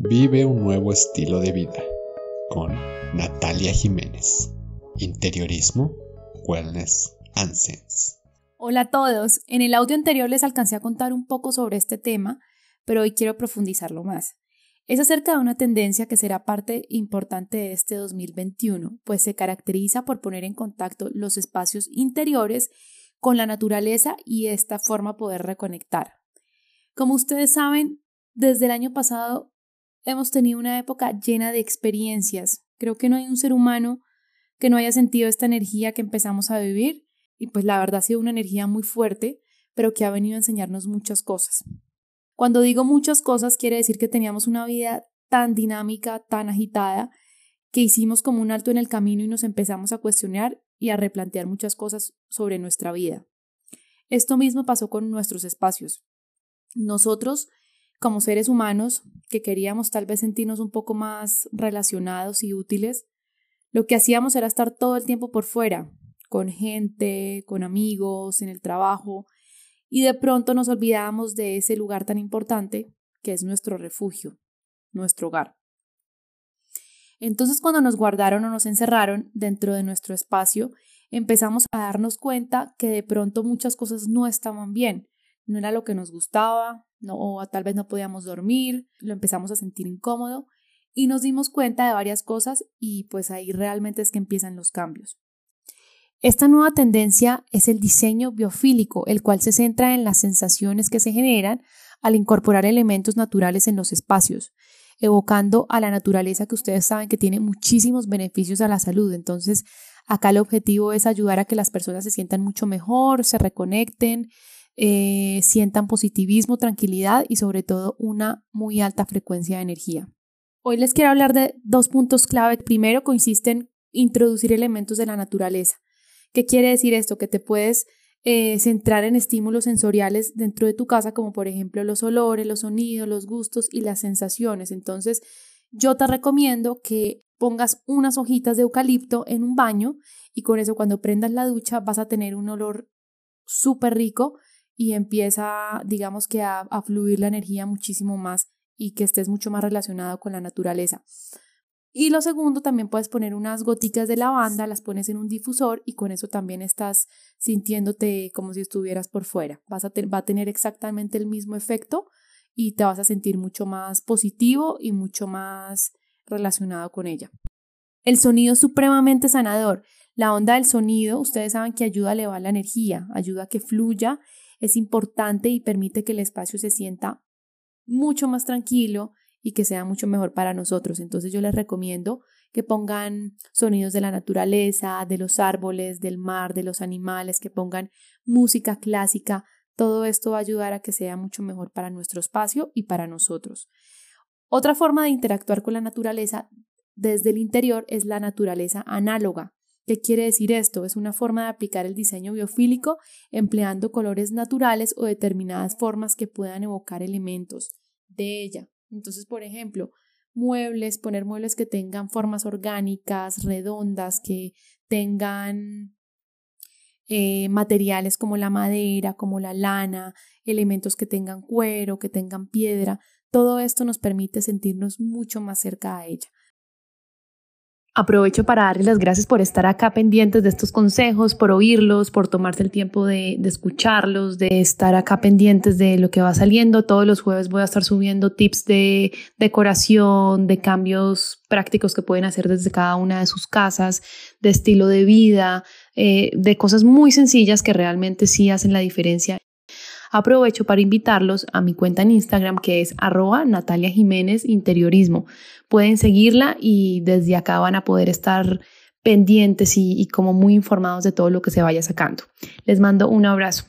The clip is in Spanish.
Vive un nuevo estilo de vida con Natalia Jiménez. Interiorismo, Wellness and Sense. Hola a todos. En el audio anterior les alcancé a contar un poco sobre este tema, pero hoy quiero profundizarlo más. Es acerca de una tendencia que será parte importante de este 2021, pues se caracteriza por poner en contacto los espacios interiores con la naturaleza y esta forma poder reconectar. Como ustedes saben, desde el año pasado hemos tenido una época llena de experiencias. Creo que no hay un ser humano que no haya sentido esta energía que empezamos a vivir y pues la verdad ha sido una energía muy fuerte, pero que ha venido a enseñarnos muchas cosas. Cuando digo muchas cosas, quiere decir que teníamos una vida tan dinámica, tan agitada, que hicimos como un alto en el camino y nos empezamos a cuestionar y a replantear muchas cosas sobre nuestra vida. Esto mismo pasó con nuestros espacios. Nosotros, como seres humanos, que queríamos tal vez sentirnos un poco más relacionados y útiles, lo que hacíamos era estar todo el tiempo por fuera, con gente, con amigos, en el trabajo, y de pronto nos olvidamos de ese lugar tan importante que es nuestro refugio, nuestro hogar. Entonces cuando nos guardaron o nos encerraron dentro de nuestro espacio, empezamos a darnos cuenta que de pronto muchas cosas no estaban bien, no era lo que nos gustaba, no, o tal vez no podíamos dormir, lo empezamos a sentir incómodo y nos dimos cuenta de varias cosas y pues ahí realmente es que empiezan los cambios. Esta nueva tendencia es el diseño biofílico, el cual se centra en las sensaciones que se generan al incorporar elementos naturales en los espacios, evocando a la naturaleza que ustedes saben que tiene muchísimos beneficios a la salud. Entonces, acá el objetivo es ayudar a que las personas se sientan mucho mejor, se reconecten, eh, sientan positivismo, tranquilidad y sobre todo una muy alta frecuencia de energía. Hoy les quiero hablar de dos puntos clave. Primero consiste en introducir elementos de la naturaleza. ¿Qué quiere decir esto? Que te puedes eh, centrar en estímulos sensoriales dentro de tu casa, como por ejemplo los olores, los sonidos, los gustos y las sensaciones. Entonces, yo te recomiendo que pongas unas hojitas de eucalipto en un baño y con eso cuando prendas la ducha vas a tener un olor súper rico y empieza, digamos que a, fluir la energía muchísimo más y que estés mucho más relacionado con la naturaleza. Y lo segundo, también puedes poner unas goticas de lavanda, las pones en un difusor y con eso también estás sintiéndote como si estuvieras por fuera. Vas a va a tener exactamente el mismo efecto y te vas a sentir mucho más positivo y mucho más relacionado con ella. El sonido es supremamente sanador. La onda del sonido, ustedes saben que ayuda a elevar la energía, ayuda a que fluya, es importante y permite que el espacio se sienta mucho más tranquilo y que sea mucho mejor para nosotros. Entonces yo les recomiendo que pongan sonidos de la naturaleza, de los árboles, del mar, de los animales, que pongan música clásica. Todo esto va a ayudar a que sea mucho mejor para nuestro espacio y para nosotros. Otra forma de interactuar con la naturaleza desde el interior es la naturaleza análoga. ¿Qué quiere decir esto? Es una forma de aplicar el diseño biofílico empleando colores naturales o determinadas formas que puedan evocar elementos de ella. Entonces, por ejemplo, muebles, poner muebles que tengan formas orgánicas, redondas, que tengan eh, materiales como la madera, como la lana, elementos que tengan cuero, que tengan piedra. Todo esto nos permite sentirnos mucho más cerca a ella. Aprovecho para darles las gracias por estar acá pendientes de estos consejos, por oírlos, por tomarse el tiempo de, escucharlos, de estar acá pendientes de lo que va saliendo. Todos los jueves voy a estar subiendo tips de decoración, de cambios prácticos que pueden hacer desde cada una de sus casas, de estilo de vida, eh, de cosas muy sencillas que realmente sí hacen la diferencia aprovecho para invitarlos a mi cuenta en Instagram que es arroba Natalia Jiménez Interiorismo. Pueden seguirla y desde acá van a poder estar pendientes y, y como muy informados de todo lo que se vaya sacando. Les mando un abrazo.